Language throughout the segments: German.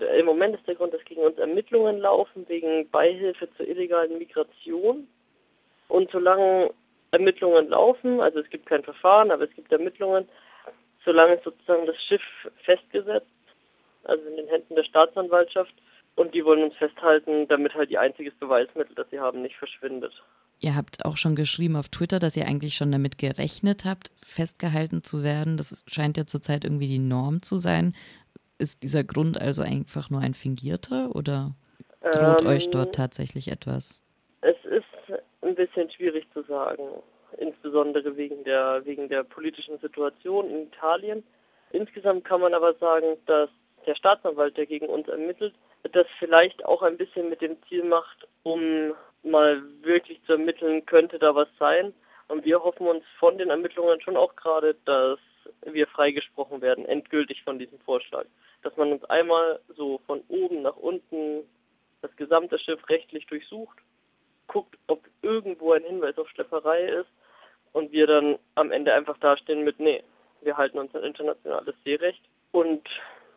Im Moment ist der Grund, dass gegen uns Ermittlungen laufen wegen Beihilfe zur illegalen Migration. Und solange Ermittlungen laufen, also es gibt kein Verfahren, aber es gibt Ermittlungen, solange ist sozusagen das Schiff festgesetzt, also in den Händen der Staatsanwaltschaft. Und die wollen uns festhalten, damit halt ihr einziges Beweismittel, das sie haben, nicht verschwindet. Ihr habt auch schon geschrieben auf Twitter, dass ihr eigentlich schon damit gerechnet habt, festgehalten zu werden. Das scheint ja zurzeit irgendwie die Norm zu sein. Ist dieser Grund also einfach nur ein fingierter oder droht ähm, euch dort tatsächlich etwas? Es ist ein bisschen schwierig zu sagen, insbesondere wegen der, wegen der politischen Situation in Italien. Insgesamt kann man aber sagen, dass der Staatsanwalt, der gegen uns ermittelt, das vielleicht auch ein bisschen mit dem Ziel macht, um mal wirklich zu ermitteln, könnte da was sein. Und wir hoffen uns von den Ermittlungen schon auch gerade, dass wir freigesprochen werden, endgültig von diesem Vorschlag. Dass man uns einmal so von oben nach unten das gesamte Schiff rechtlich durchsucht, guckt, ob irgendwo ein Hinweis auf Schlepperei ist und wir dann am Ende einfach dastehen mit, nee, wir halten uns an internationales Seerecht und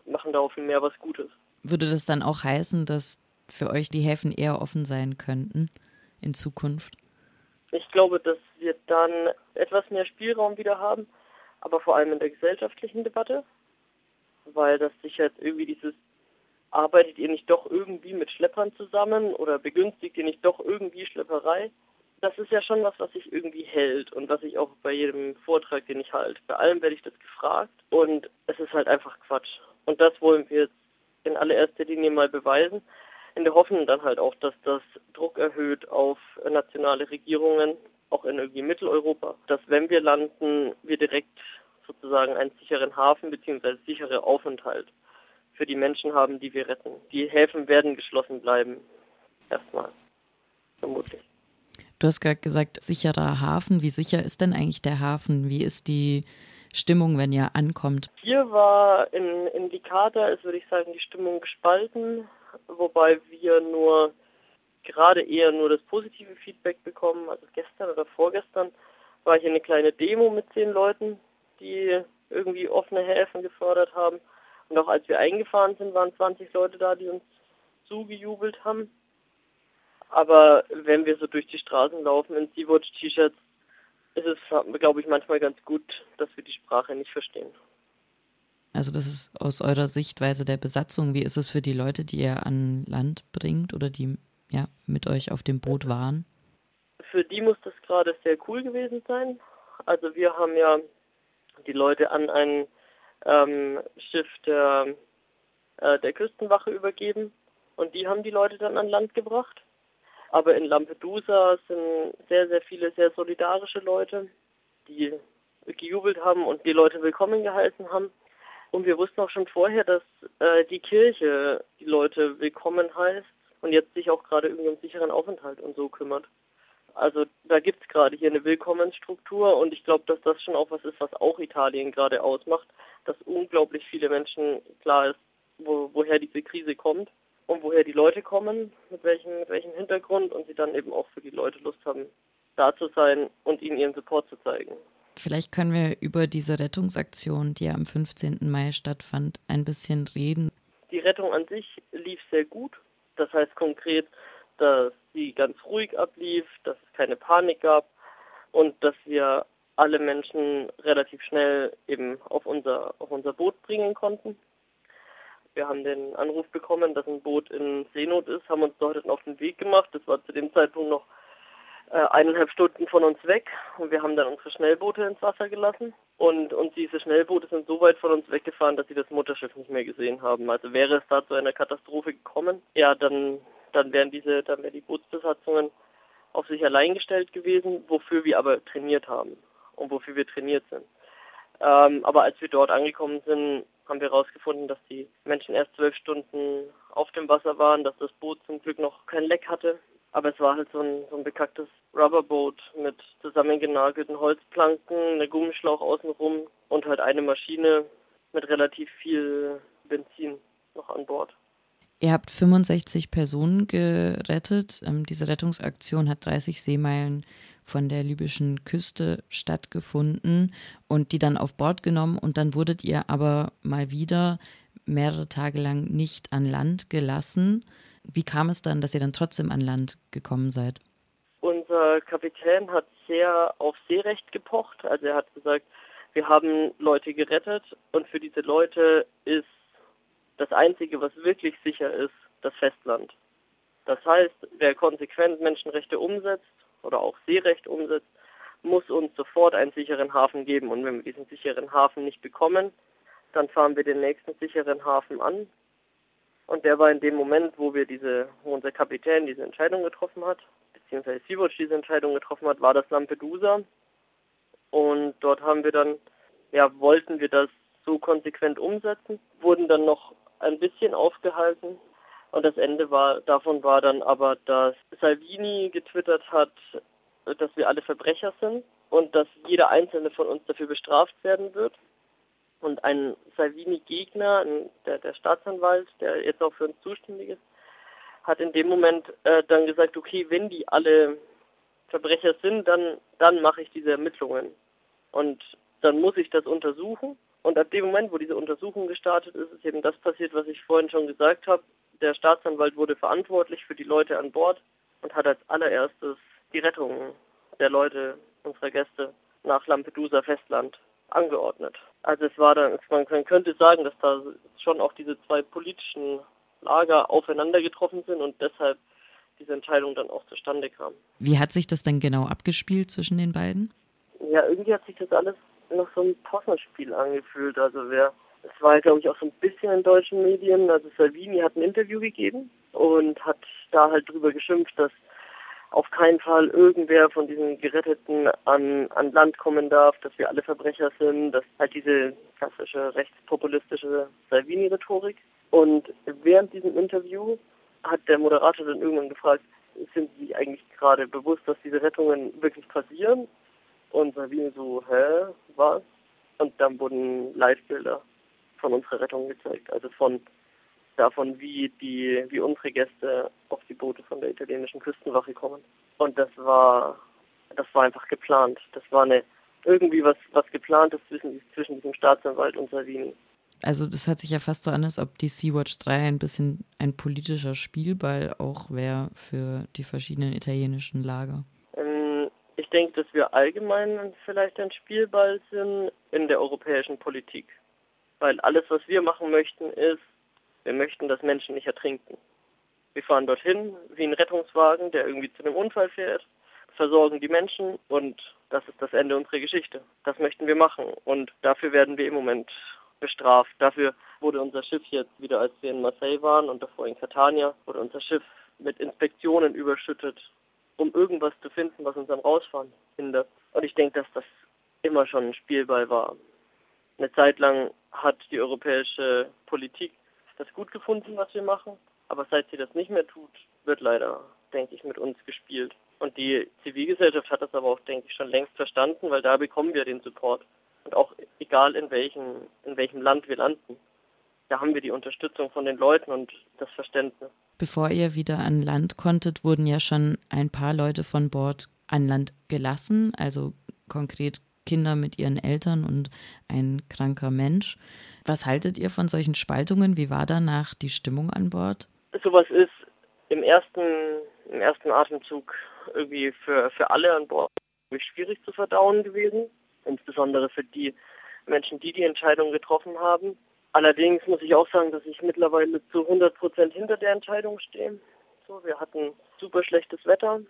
machen daraufhin mehr was Gutes. Würde das dann auch heißen, dass für euch die Häfen eher offen sein könnten in Zukunft? Ich glaube, dass wir dann etwas mehr Spielraum wieder haben, aber vor allem in der gesellschaftlichen Debatte, weil das sich jetzt irgendwie dieses arbeitet ihr nicht doch irgendwie mit Schleppern zusammen oder begünstigt ihr nicht doch irgendwie Schlepperei? Das ist ja schon was, was sich irgendwie hält und was ich auch bei jedem Vortrag, den ich halte. Bei allem werde ich das gefragt und es ist halt einfach Quatsch. Und das wollen wir jetzt in allererster Linie mal beweisen in der Hoffnung dann halt auch, dass das Druck erhöht auf nationale Regierungen, auch in irgendwie Mitteleuropa, dass wenn wir landen, wir direkt sozusagen einen sicheren Hafen bzw. sichere Aufenthalt für die Menschen haben, die wir retten. Die Häfen werden geschlossen bleiben. Erstmal. Vermutlich. Du hast gerade gesagt, sicherer Hafen. Wie sicher ist denn eigentlich der Hafen? Wie ist die Stimmung, wenn ihr ankommt? Hier war in, in Licata, ist würde ich sagen, die Stimmung gespalten wobei wir nur gerade eher nur das positive Feedback bekommen. Also gestern oder vorgestern war hier eine kleine Demo mit zehn Leuten, die irgendwie offene Häfen gefördert haben. Und auch als wir eingefahren sind, waren 20 Leute da, die uns zugejubelt haben. Aber wenn wir so durch die Straßen laufen in Sea-Watch-T-Shirts, ist es, glaube ich, manchmal ganz gut, dass wir die Sprache nicht verstehen. Also das ist aus eurer Sichtweise der Besatzung. Wie ist es für die Leute, die ihr an Land bringt oder die ja mit euch auf dem Boot waren? Für die muss das gerade sehr cool gewesen sein. Also wir haben ja die Leute an ein ähm, Schiff der, äh, der Küstenwache übergeben und die haben die Leute dann an Land gebracht. Aber in Lampedusa sind sehr, sehr viele sehr solidarische Leute, die gejubelt haben und die Leute willkommen geheißen haben. Und wir wussten auch schon vorher, dass äh, die Kirche die Leute willkommen heißt und jetzt sich auch gerade irgendwie um sicheren Aufenthalt und so kümmert. Also da gibt es gerade hier eine Willkommensstruktur und ich glaube, dass das schon auch was ist, was auch Italien gerade ausmacht, dass unglaublich viele Menschen klar ist, wo, woher diese Krise kommt und woher die Leute kommen, mit welchem, mit welchem Hintergrund und sie dann eben auch für die Leute Lust haben, da zu sein und ihnen ihren Support zu zeigen. Vielleicht können wir über diese Rettungsaktion, die ja am 15. Mai stattfand, ein bisschen reden. Die Rettung an sich lief sehr gut. Das heißt konkret, dass sie ganz ruhig ablief, dass es keine Panik gab und dass wir alle Menschen relativ schnell eben auf unser, auf unser Boot bringen konnten. Wir haben den Anruf bekommen, dass ein Boot in Seenot ist, haben uns dort auf den Weg gemacht. Das war zu dem Zeitpunkt noch äh, eineinhalb Stunden von uns weg und wir haben dann unsere Schnellboote ins Wasser gelassen und, und diese Schnellboote sind so weit von uns weggefahren, dass sie das Mutterschiff nicht mehr gesehen haben. Also wäre es da zu einer Katastrophe gekommen, ja, dann, dann wären diese, dann wären die Bootsbesatzungen auf sich allein gestellt gewesen, wofür wir aber trainiert haben und wofür wir trainiert sind. Ähm, aber als wir dort angekommen sind, haben wir herausgefunden, dass die Menschen erst zwölf Stunden auf dem Wasser waren, dass das Boot zum Glück noch kein Leck hatte, aber es war halt so ein, so ein bekacktes Rubberboot mit zusammengenagelten Holzplanken, einer Gummischlauch außenrum und halt eine Maschine mit relativ viel Benzin noch an Bord. Ihr habt 65 Personen gerettet. Ähm, diese Rettungsaktion hat 30 Seemeilen von der libyschen Küste stattgefunden und die dann auf Bord genommen. Und dann wurdet ihr aber mal wieder mehrere Tage lang nicht an Land gelassen. Wie kam es dann, dass ihr dann trotzdem an Land gekommen seid? Unser Kapitän hat sehr auf Seerecht gepocht. Also er hat gesagt, wir haben Leute gerettet und für diese Leute ist das Einzige, was wirklich sicher ist, das Festland. Das heißt, wer konsequent Menschenrechte umsetzt oder auch Seerecht umsetzt, muss uns sofort einen sicheren Hafen geben. Und wenn wir diesen sicheren Hafen nicht bekommen, dann fahren wir den nächsten sicheren Hafen an. Und der war in dem Moment, wo wir diese, wo unser Kapitän diese Entscheidung getroffen hat, beziehungsweise Sea-Watch diese Entscheidung getroffen hat, war das Lampedusa. Und dort haben wir dann, ja, wollten wir das so konsequent umsetzen, wurden dann noch ein bisschen aufgehalten. Und das Ende war, davon war dann aber, dass Salvini getwittert hat, dass wir alle Verbrecher sind und dass jeder einzelne von uns dafür bestraft werden wird. Und ein Salvini-Gegner, der, der Staatsanwalt, der jetzt auch für uns zuständig ist, hat in dem Moment äh, dann gesagt, okay, wenn die alle Verbrecher sind, dann, dann mache ich diese Ermittlungen. Und dann muss ich das untersuchen. Und ab dem Moment, wo diese Untersuchung gestartet ist, ist eben das passiert, was ich vorhin schon gesagt habe. Der Staatsanwalt wurde verantwortlich für die Leute an Bord und hat als allererstes die Rettung der Leute, unserer Gäste, nach Lampedusa Festland angeordnet. Also es war dann, man könnte sagen, dass da schon auch diese zwei politischen Lager aufeinander getroffen sind und deshalb diese Entscheidung dann auch zustande kam. Wie hat sich das dann genau abgespielt zwischen den beiden? Ja, irgendwie hat sich das alles noch so ein Possenspiel angefühlt. Also wer, es war, glaube ich, auch so ein bisschen in deutschen Medien. Also Salvini hat ein Interview gegeben und hat da halt drüber geschimpft, dass auf keinen Fall irgendwer von diesen Geretteten an, an Land kommen darf, dass wir alle Verbrecher sind, dass halt diese klassische rechtspopulistische Salvini-Rhetorik. Und während diesem Interview hat der Moderator dann irgendwann gefragt, sind Sie eigentlich gerade bewusst, dass diese Rettungen wirklich passieren? Und Salvini so, hä, was? Und dann wurden Live-Bilder von unserer Rettung gezeigt, also von davon, wie die, wie unsere Gäste auf die Boote von der italienischen Küstenwache kommen. Und das war, das war einfach geplant. Das war eine irgendwie was, was geplantes zwischen, zwischen diesem Staatsanwalt und Salvini. Also das hört sich ja fast so an, als ob die Sea-Watch 3 ein bisschen ein politischer Spielball auch wäre für die verschiedenen italienischen Lager. Ich denke, dass wir allgemein vielleicht ein Spielball sind in der europäischen Politik. Weil alles, was wir machen möchten, ist, wir möchten, dass Menschen nicht ertrinken. Wir fahren dorthin wie ein Rettungswagen, der irgendwie zu einem Unfall fährt, versorgen die Menschen und das ist das Ende unserer Geschichte. Das möchten wir machen und dafür werden wir im Moment bestraft. Dafür wurde unser Schiff jetzt wieder, als wir in Marseille waren und davor in Catania, wurde unser Schiff mit Inspektionen überschüttet, um irgendwas zu finden, was uns am Rausfahren hindert. Und ich denke, dass das immer schon ein Spielball war. Eine Zeit lang hat die europäische Politik das gut gefunden, was wir machen. Aber seit sie das nicht mehr tut, wird leider, denke ich, mit uns gespielt. Und die Zivilgesellschaft hat das aber auch, denke ich, schon längst verstanden, weil da bekommen wir den Support. Und auch egal in welchem, in welchem Land wir landen, da haben wir die Unterstützung von den Leuten und das Verständnis. Bevor ihr wieder an Land konntet, wurden ja schon ein paar Leute von Bord an Land gelassen, also konkret Kinder mit ihren Eltern und ein kranker Mensch. Was haltet ihr von solchen Spaltungen? Wie war danach die Stimmung an Bord? Sowas ist im ersten, im ersten Atemzug irgendwie für, für alle an Bord schwierig zu verdauen gewesen, insbesondere für die Menschen, die die Entscheidung getroffen haben. Allerdings muss ich auch sagen, dass ich mittlerweile zu 100 Prozent hinter der Entscheidung stehe. So, wir hatten super schlechtes Wetter.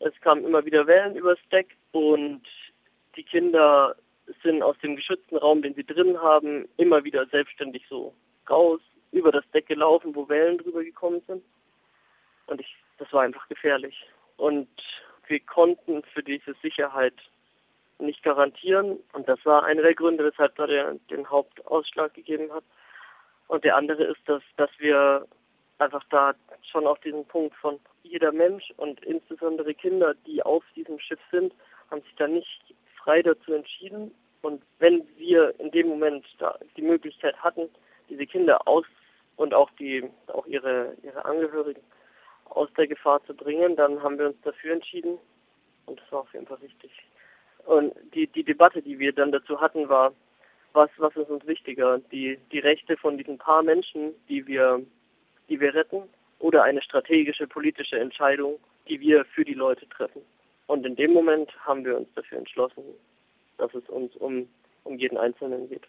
Es kamen immer wieder Wellen übers Deck und die Kinder sind aus dem geschützten Raum, den sie drin haben, immer wieder selbstständig so raus, über das Deck gelaufen, wo Wellen drüber gekommen sind. Und ich, das war einfach gefährlich. Und wir konnten für diese Sicherheit nicht garantieren. Und das war einer der Gründe, weshalb da den Hauptausschlag gegeben hat. Und der andere ist, dass, dass wir einfach da schon auf diesen Punkt von jeder Mensch und insbesondere Kinder, die auf diesem Schiff sind, haben sich da nicht frei dazu entschieden. Und wenn wir in dem Moment da die Möglichkeit hatten, diese Kinder aus und auch die auch ihre ihre Angehörigen aus der Gefahr zu bringen, dann haben wir uns dafür entschieden und das war auf jeden Fall richtig. Und die die Debatte, die wir dann dazu hatten, war was, was ist uns wichtiger? Die, die Rechte von diesen paar Menschen, die wir, die wir retten, oder eine strategische politische Entscheidung, die wir für die Leute treffen? Und in dem Moment haben wir uns dafür entschlossen, dass es uns um, um jeden Einzelnen geht.